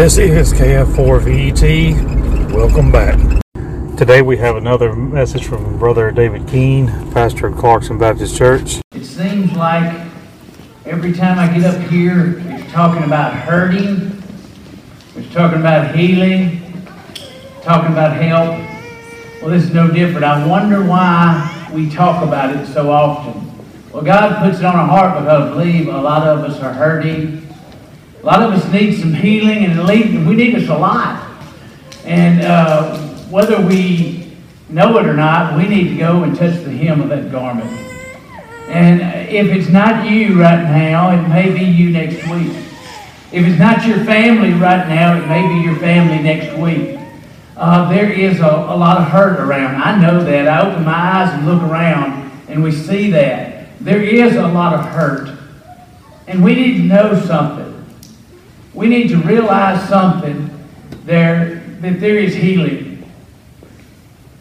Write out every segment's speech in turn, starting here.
This is KF4VET. Welcome back. Today we have another message from Brother David Keene, pastor of Clarkson Baptist Church. It seems like every time I get up here, it's talking about hurting, it's talking about healing, talking about help. Well, this is no different. I wonder why we talk about it so often. Well, God puts it on our heart because I believe a lot of us are hurting. A lot of us need some healing, and we need us a lot. And uh, whether we know it or not, we need to go and touch the hem of that garment. And if it's not you right now, it may be you next week. If it's not your family right now, it may be your family next week. Uh, there is a, a lot of hurt around. I know that. I open my eyes and look around, and we see that. There is a lot of hurt. And we need to know something. We need to realize something there that there is healing.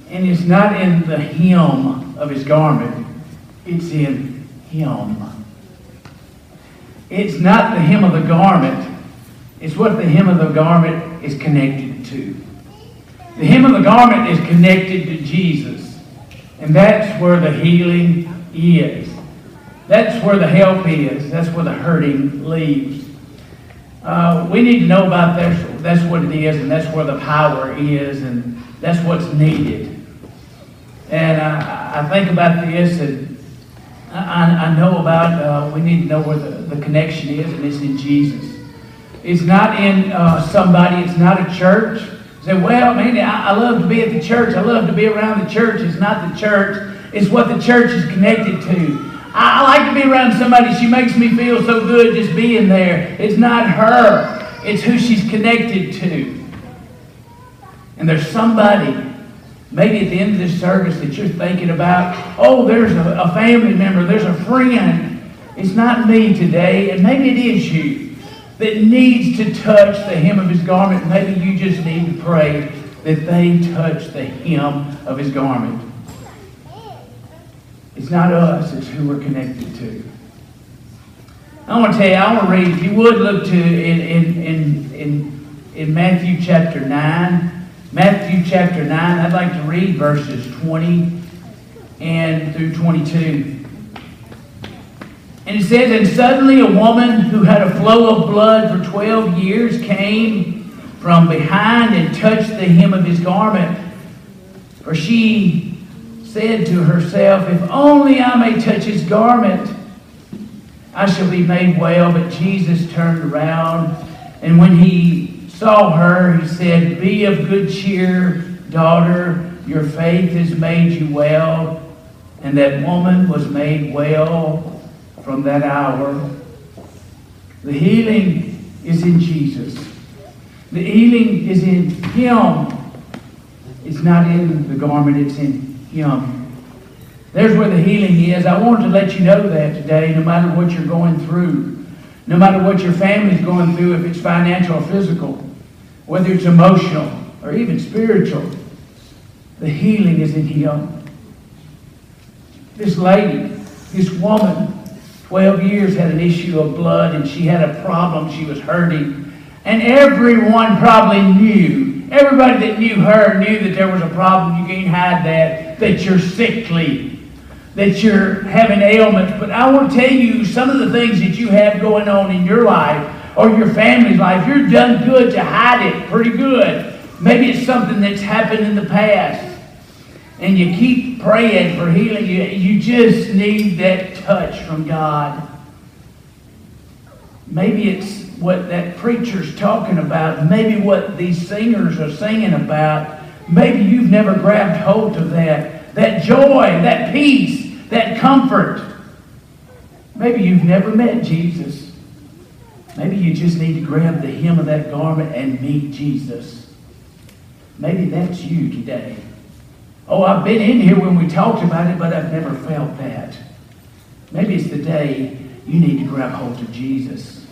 And it's not in the hem of his garment, it's in him. It's not the hem of the garment, it's what the hem of the garment is connected to. The hem of the garment is connected to Jesus. And that's where the healing is. That's where the help is. That's where the hurting leaves. Uh, we need to know about that. That's what it is, and that's where the power is, and that's what's needed. And I, I think about this, and I, I know about, uh, we need to know where the, the connection is, and it's in Jesus. It's not in uh, somebody, it's not a church. Say, well, man, I, I love to be at the church. I love to be around the church. It's not the church, it's what the church is connected to. I like to be around somebody. She makes me feel so good just being there. It's not her, it's who she's connected to. And there's somebody, maybe at the end of this service, that you're thinking about, oh, there's a, a family member, there's a friend. It's not me today, and maybe it is you that needs to touch the hem of his garment. Maybe you just need to pray that they touch the hem of his garment. It's not us, it's who we're connected to. I want to tell you, I want to read, if you would look to in, in, in, in, in Matthew chapter 9. Matthew chapter 9, I'd like to read verses 20 and through 22. And it says, And suddenly a woman who had a flow of blood for 12 years came from behind and touched the hem of his garment. For she said to herself, If only I may touch his garment, I shall be made well. But Jesus turned around, and when he saw her, he said, Be of good cheer, daughter, your faith has made you well. And that woman was made well from that hour. The healing is in Jesus. The healing is in Him. It's not in the garment, it's in Him. There's where the healing is. I wanted to let you know that today, no matter what you're going through, no matter what your family's going through, if it's financial or physical, whether it's emotional or even spiritual, the healing is in Him. This lady, this woman, 12 years had an issue of blood and she had a problem. She was hurting. And everyone probably knew, everybody that knew her knew that there was a problem. You can't hide that that you're sickly, that you're having ailments. But I want to tell you some of the things that you have going on in your life or your family's life. You're done good to hide it pretty good. Maybe it's something that's happened in the past. And you keep praying for healing. You, you just need that touch from God. Maybe it's what that preacher's talking about. Maybe what these singers are singing about. Maybe you've never grabbed hold of that. That joy, that peace, that comfort. Maybe you've never met Jesus. Maybe you just need to grab the hem of that garment and meet Jesus. Maybe that's you today. Oh, I've been in here when we talked about it, but I've never felt that. Maybe it's the day you need to grab hold of Jesus.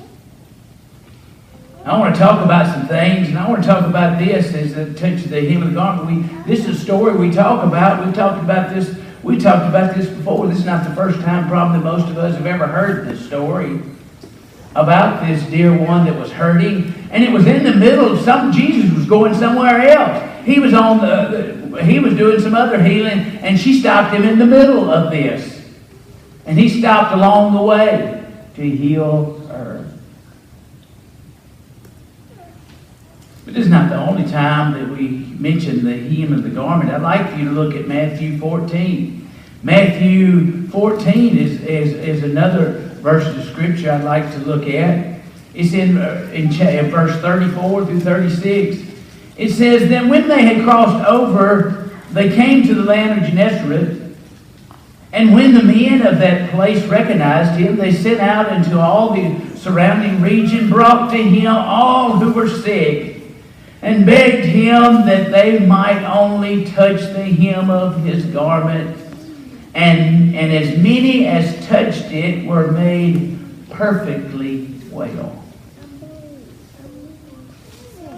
I want to talk about some things, and I want to talk about this as the touch of the hem of the garment. We, this is a story we talk about. We talked about this. We talked about this before. This is not the first time, probably most of us have ever heard this story. about this dear one that was hurting, and it was in the middle of something. Jesus was going somewhere else. He was on the, the he was doing some other healing, and she stopped him in the middle of this. And he stopped along the way to heal her. But this is not the only time that we mention the hem of the garment. I'd like for you to look at Matthew 14. Matthew 14 is, is, is another verse of scripture I'd like to look at. It's in, uh, in, verse 34 through 36. It says, Then when they had crossed over, they came to the land of Gennesaret. And when the men of that place recognized him, they sent out into all the surrounding region, brought to him all who were sick, and begged him that they might only touch the hem of his garment and, and as many as touched it were made perfectly well.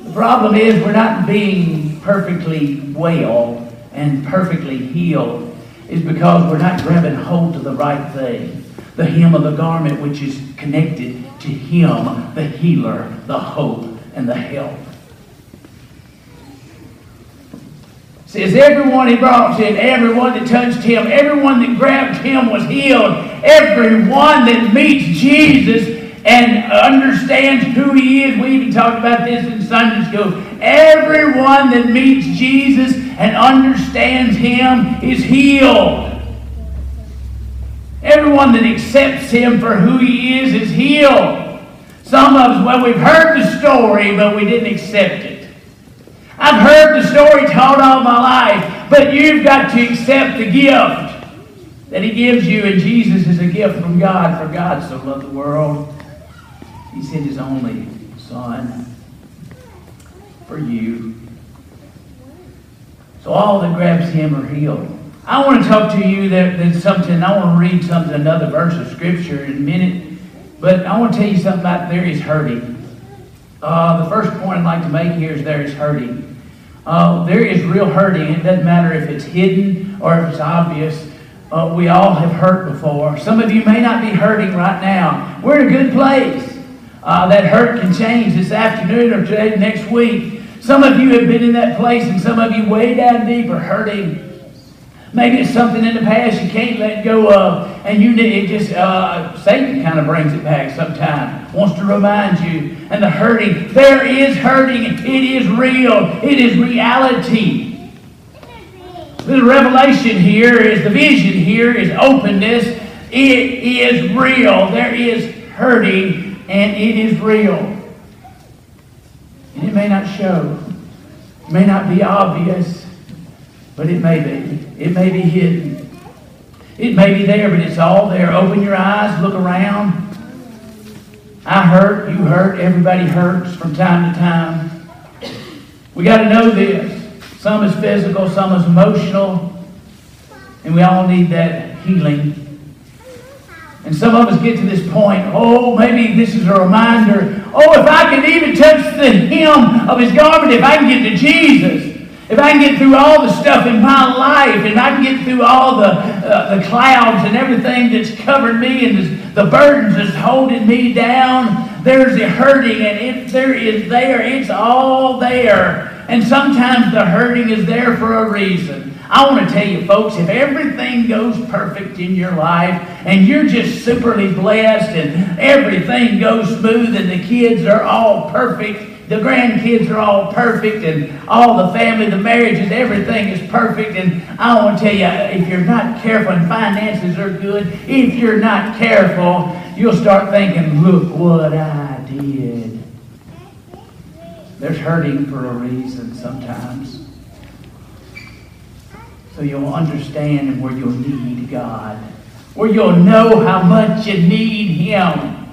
The problem is we're not being perfectly well and perfectly healed is because we're not grabbing hold to the right thing. The hem of the garment which is connected to him, the healer, the hope, and the help. Says everyone he brought in, everyone that touched him, everyone that grabbed him was healed. Everyone that meets Jesus and understands who he is. We even talked about this in Sunday school. Everyone that meets Jesus and understands him is healed. Everyone that accepts him for who he is is healed. Some of us, well, we've heard the story, but we didn't accept it. I've heard the story told all my life, but you've got to accept the gift that He gives you, and Jesus is a gift from God, for God so loved the world. He sent His only Son for you. So all that grabs Him are healed. I want to talk to you that, that something, I want to read something, another verse of Scripture in a minute, but I want to tell you something about there is hurting. Uh, the first point I'd like to make here is there is hurting. Uh, there is real hurting. It doesn't matter if it's hidden or if it's obvious. Uh, we all have hurt before. Some of you may not be hurting right now. We're in a good place. Uh, that hurt can change this afternoon or today, next week. Some of you have been in that place, and some of you way down deep are hurting. Maybe it's something in the past you can't let go of, and you need it just uh, Satan kind of brings it back sometimes, wants to remind you. And the hurting, there is hurting. It is real. It is reality. The revelation here is the vision here is openness. It is real. There is hurting, and it is real. And it may not show, it may not be obvious, but it may be. It may be hidden. It may be there, but it's all there. Open your eyes, look around. I hurt, you hurt, everybody hurts from time to time. We got to know this. Some is physical, some is emotional, and we all need that healing. And some of us get to this point, oh, maybe this is a reminder. Oh, if I can even touch the hem of his garment, if I can get to Jesus, if I can get through all the stuff in my life, and I can get through all the, uh, the clouds and everything that's covered me and this, the burdens that's holding me down, there's the hurting, and if there is there, it's all there. And sometimes the hurting is there for a reason. I want to tell you, folks, if everything goes perfect in your life and you're just superly blessed and everything goes smooth and the kids are all perfect, the grandkids are all perfect and all the family, the marriages, everything is perfect. And I want to tell you, if you're not careful and finances are good, if you're not careful, you'll start thinking, look what I did. There's hurting for a reason sometimes. So you'll understand where you'll need God, where you'll know how much you need Him.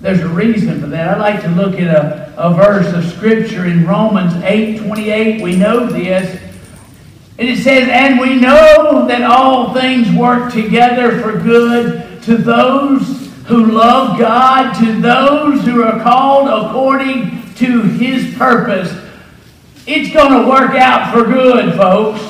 There's a reason for that. I'd like to look at a, a verse of Scripture in Romans 8 28. We know this. And it says, And we know that all things work together for good to those who love God, to those who are called according to his purpose. It's going to work out for good, folks.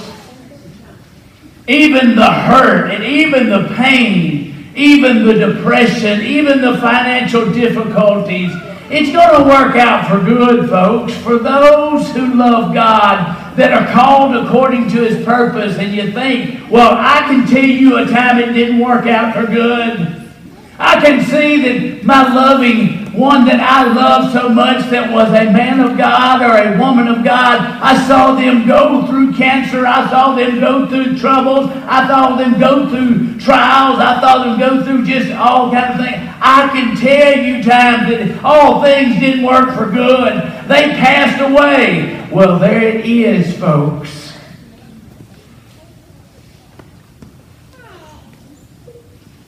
Even the hurt and even the pain even the depression, even the financial difficulties. It's going to work out for good, folks, for those who love God that are called according to His purpose. And you think, well, I can tell you a time it didn't work out for good. I can see that my loving one that I loved so much that was a man of God or a woman of God, I saw them go through cancer. I saw them go through troubles. I saw them go through trials. I saw them go through just all kinds of things. I can tell you times that all things didn't work for good. They passed away. Well, there it is, folks.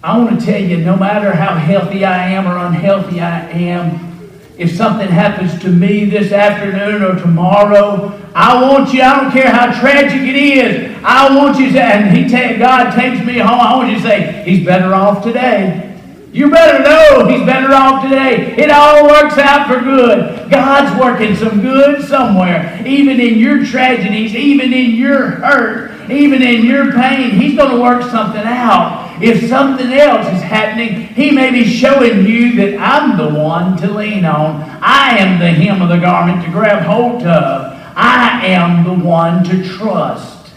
I want to tell you, no matter how healthy I am or unhealthy I am, if something happens to me this afternoon or tomorrow, I want you, I don't care how tragic it is, I want you to, and he ta- God takes me home, I want you to say, He's better off today. You better know He's better off today. It all works out for good. God's working some good somewhere. Even in your tragedies, even in your hurt, even in your pain, He's going to work something out. If something else is happening, he may be showing you that I'm the one to lean on. I am the hem of the garment to grab hold of. I am the one to trust.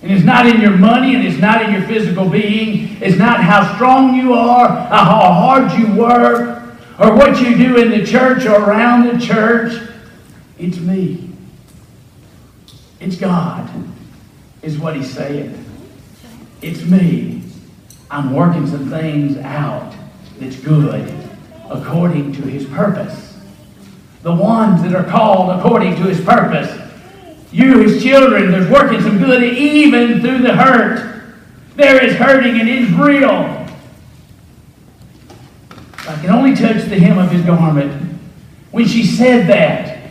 And it's not in your money and it's not in your physical being. It's not how strong you are, or how hard you work, or what you do in the church or around the church. It's me. It's God, is what he's saying. It's me. I'm working some things out that's good according to his purpose. The ones that are called according to his purpose. You, his children, there's working some good even through the hurt. There is hurting and it is real. I can only touch the hem of his garment. When she said that,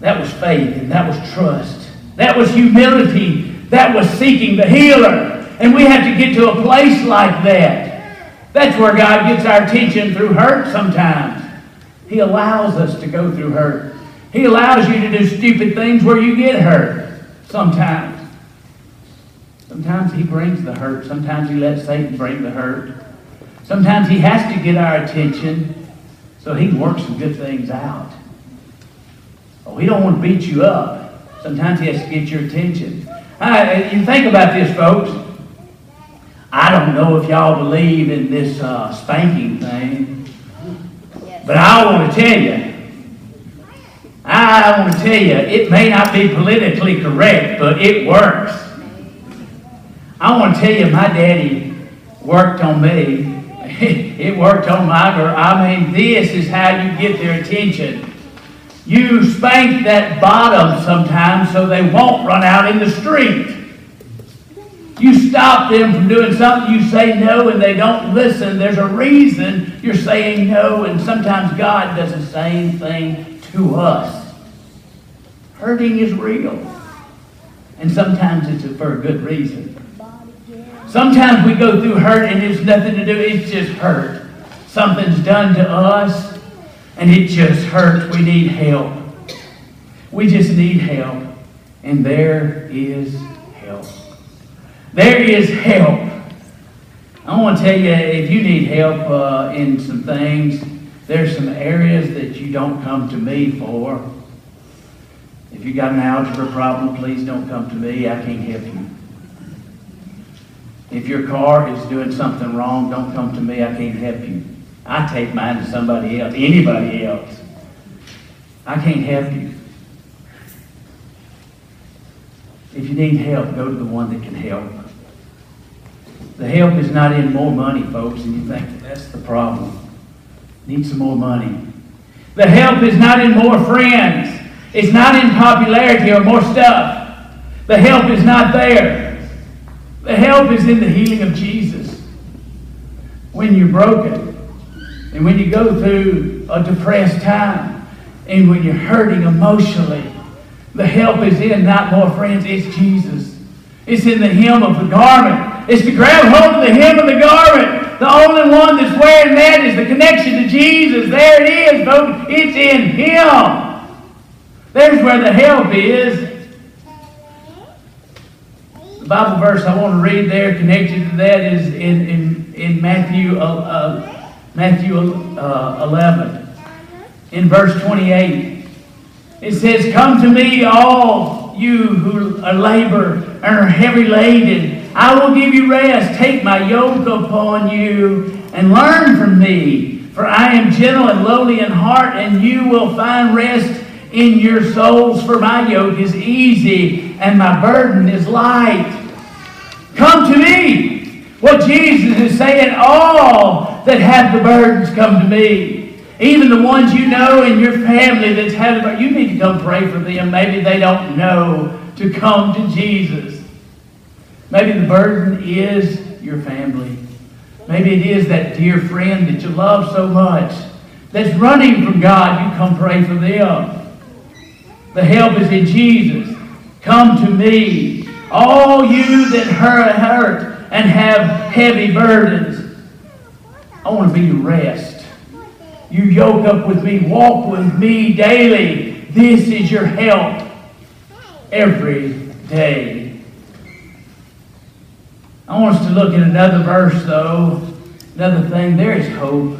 that was faith and that was trust. That was humility that was seeking the healer. And we have to get to a place like that. That's where God gets our attention through hurt sometimes. He allows us to go through hurt. He allows you to do stupid things where you get hurt sometimes. Sometimes He brings the hurt. Sometimes He lets Satan bring the hurt. Sometimes He has to get our attention so He can work some good things out. Oh, He don't want to beat you up. Sometimes He has to get your attention. Uh, you think about this, folks. I don't know if y'all believe in this uh, spanking thing, but I want to tell you. I want to tell you, it may not be politically correct, but it works. I want to tell you, my daddy worked on me. it worked on my girl. I mean, this is how you get their attention. You spank that bottom sometimes so they won't run out in the street. You stop them from doing something, you say no, and they don't listen. There's a reason you're saying no, and sometimes God does the same thing to us. Hurting is real, and sometimes it's for a good reason. Sometimes we go through hurt and it's nothing to do, it's just hurt. Something's done to us, and it just hurts. We need help. We just need help. And there is help. There is help. I want to tell you if you need help uh, in some things, there's some areas that you don't come to me for. If you got an algebra problem, please don't come to me. I can't help you. If your car is doing something wrong, don't come to me. I can't help you. I take mine to somebody else, anybody else. I can't help you. If you need help, go to the one that can help. The help is not in more money, folks, and you think that's the problem. Need some more money. The help is not in more friends. It's not in popularity or more stuff. The help is not there. The help is in the healing of Jesus. When you're broken, and when you go through a depressed time, and when you're hurting emotionally, the help is in not more friends, it's Jesus. It's in the hem of the garment. It's to grab hold of the hem of the garment. The only one that's wearing that is the connection to Jesus. There it is, folks. It's in Him. There's where the help is. The Bible verse I want to read there connected to that is in, in, in Matthew, uh, uh, Matthew uh, 11, in verse 28. It says, Come to me, all you who are labor and are heavy laden. I will give you rest. Take my yoke upon you and learn from me. For I am gentle and lowly in heart, and you will find rest in your souls. For my yoke is easy and my burden is light. Come to me. What Jesus is saying, all that have the burdens come to me. Even the ones you know in your family that's had it, you need to come pray for them. Maybe they don't know to come to Jesus. Maybe the burden is your family. Maybe it is that dear friend that you love so much that's running from God. You come pray for them. The help is in Jesus. Come to me, all you that hurt and have heavy burdens. I want to be your rest. You yoke up with me, walk with me daily. This is your help every day. I want us to look at another verse, though. Another thing, there is hope.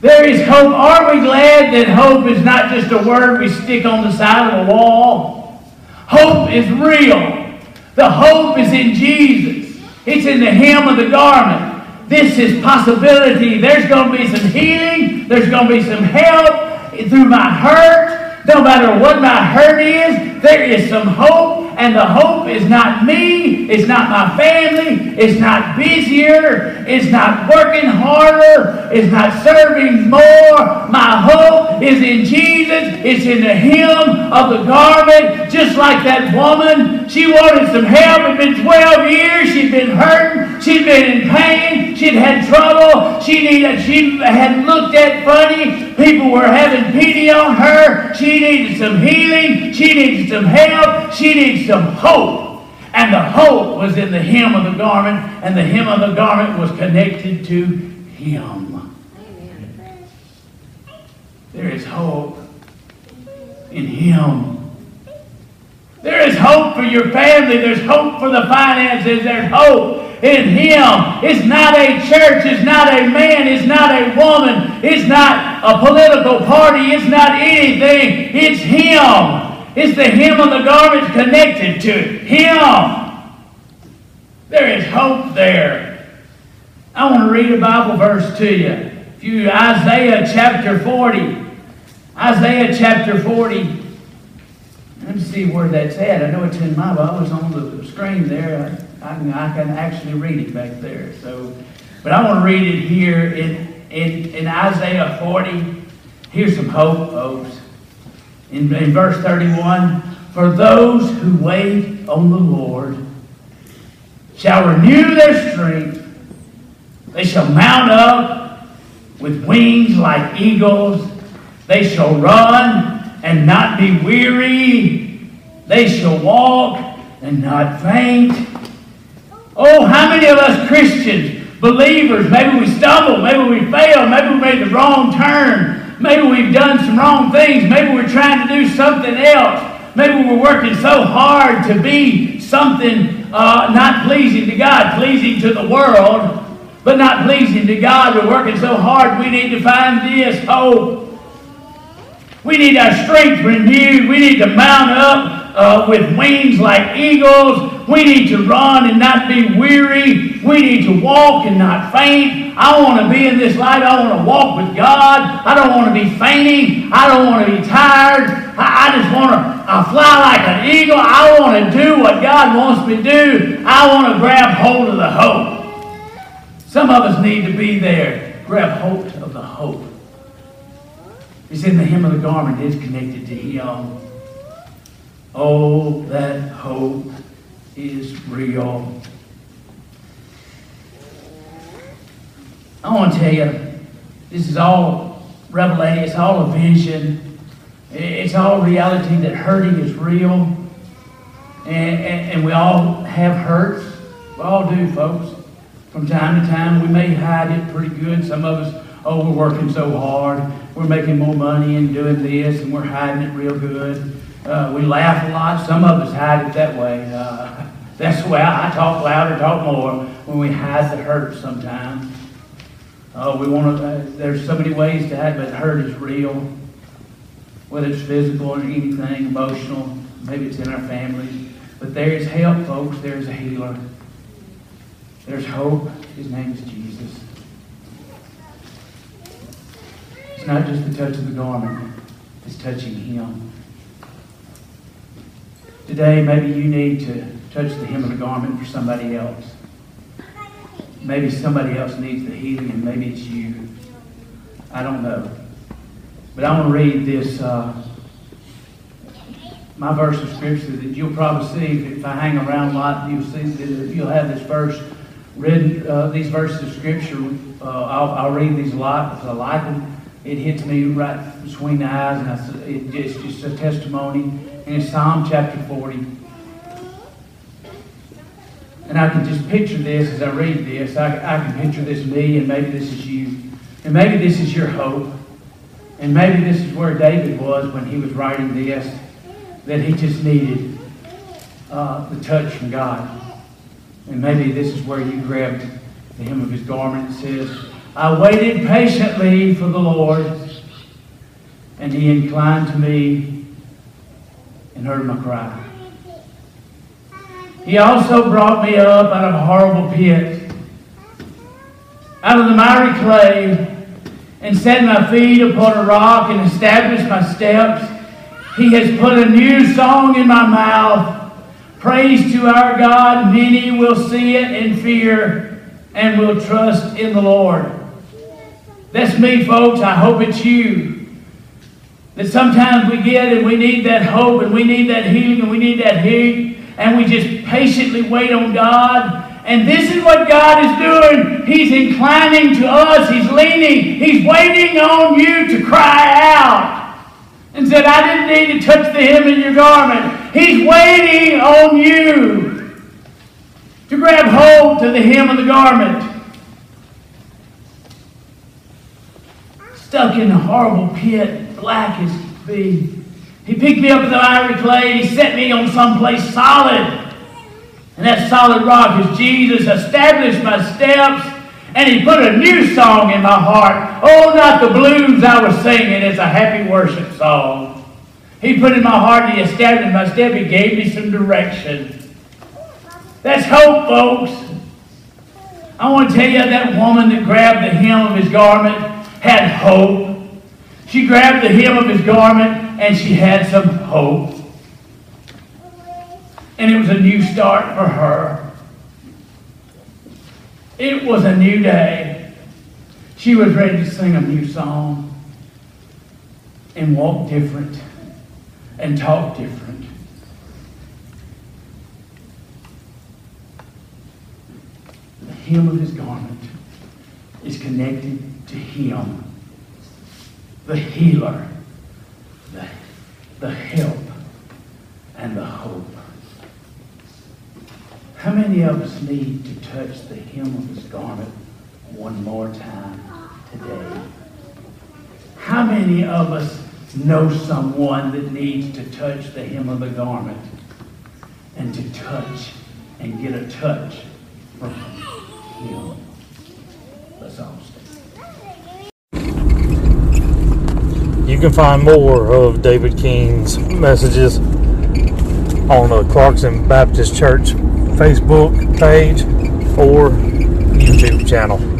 There is hope. Are we glad that hope is not just a word we stick on the side of a wall? Hope is real. The hope is in Jesus. It's in the hem of the garment. This is possibility. There's going to be some healing. There's going to be some help through my hurt. No matter what my hurt is, there is some hope. And the hope is not me, it's not my family, it's not busier, it's not working harder, it's not serving more. My hope is in Jesus, it's in the hem of the garment, just like that woman. She wanted some help. It's been 12 years, she'd been hurting, she'd been in pain, she'd had trouble, she needed, she had looked at funny, people were having pity on her, she needed some healing, she needed some help, she needed some hope. And the hope was in the hem of the garment, and the hem of the garment was connected to him. There is hope in him. There is hope for your family. There's hope for the finances. There's hope in Him. It's not a church. It's not a man. It's not a woman. It's not a political party. It's not anything. It's Him. It's the hem of the garment connected to Him. There is hope there. I want to read a Bible verse to you. If you Isaiah chapter 40. Isaiah chapter 40. Let me see where that's at. I know it's in my Bible. It's on the screen there. I can, I can actually read it back there. So, but I want to read it here in, in, in Isaiah 40. Here's some hope, folks in, in verse 31 For those who wait on the Lord shall renew their strength, they shall mount up with wings like eagles, they shall run and not be weary, they shall walk and not faint. Oh, how many of us Christians, believers, maybe we stumble, maybe we fail, maybe we made the wrong turn, Maybe we've done some wrong things. Maybe we're trying to do something else. Maybe we're working so hard to be something uh, not pleasing to God, pleasing to the world, but not pleasing to God. We're working so hard, we need to find this hope. We need our strength renewed. We need to mount up uh, with wings like eagles. We need to run and not be weary. We need to walk and not faint. I want to be in this light. I want to walk with God. I don't want to be fainting. I don't want to be tired. I, I just want to I fly like an eagle. I want to do what God wants me to do. I want to grab hold of the hope. Some of us need to be there. Grab hold of the hope. It's in the hem of the garment. It's connected to Him. Oh, that hope is real. I want to tell you, this is all revelation, it's all a vision, it's all reality that hurting is real. And, and, and we all have hurts. We all do, folks. From time to time, we may hide it pretty good. Some of us, oh, we're working so hard. We're making more money and doing this, and we're hiding it real good. Uh, we laugh a lot. Some of us hide it that way. Uh, That's why I, I talk louder, talk more when we hide the hurt sometimes. Oh, we want to, uh, there's so many ways to hide, but hurt is real. Whether it's physical or anything, emotional, maybe it's in our families. But there is help, folks. There's a healer. There's hope. His name is Jesus. It's not just the touch of the garment, it's touching Him. Today, maybe you need to touch the hem of the garment for somebody else. Maybe somebody else needs the healing, and maybe it's you. I don't know. But I want to read this, uh, my verse of scripture that you'll probably see if I hang around a lot. You'll see that you'll have this verse read. Uh, these verses of scripture. Uh, I'll, I'll, read these a lot because I like them. It hits me right between the eyes, and I, it, it's just a testimony. And it's Psalm chapter 40. And I can just picture this as I read this. I, I can picture this me, and maybe this is you. And maybe this is your hope. And maybe this is where David was when he was writing this, that he just needed uh, the touch from God. And maybe this is where you grabbed the hem of his garment. and says, I waited patiently for the Lord, and he inclined to me and heard my cry. He also brought me up out of a horrible pit, out of the miry clay, and set my feet upon a rock and established my steps. He has put a new song in my mouth. Praise to our God. Many will see it and fear and will trust in the Lord. That's me, folks. I hope it's you. That sometimes we get and we need that hope and we need that healing and we need that heat and we just patiently wait on God. And this is what God is doing. He's inclining to us. He's leaning. He's waiting on you to cry out. And said, I didn't need to touch the hem in your garment. He's waiting on you to grab hold to the hem of the garment. Stuck in a horrible pit, black as be. He picked me up in the miry clay and he set me on some place solid. And that solid rock is Jesus, established my steps, and he put a new song in my heart. Oh, not the blues I was singing, it's a happy worship song. He put in my heart, he established my step, he gave me some direction. That's hope, folks. I want to tell you that woman that grabbed the hem of his garment had hope. She grabbed the hem of his garment and she had some hope. And it was a new start for her. It was a new day. She was ready to sing a new song and walk different and talk different. The hem of his garment is connected to him, the healer the help and the hope. How many of us need to touch the hem of his garment one more time today? How many of us know someone that needs to touch the hem of the garment and to touch and get a touch from him? Let's all stand. You can find more of David King's messages on the Clarkson Baptist Church Facebook page or YouTube channel.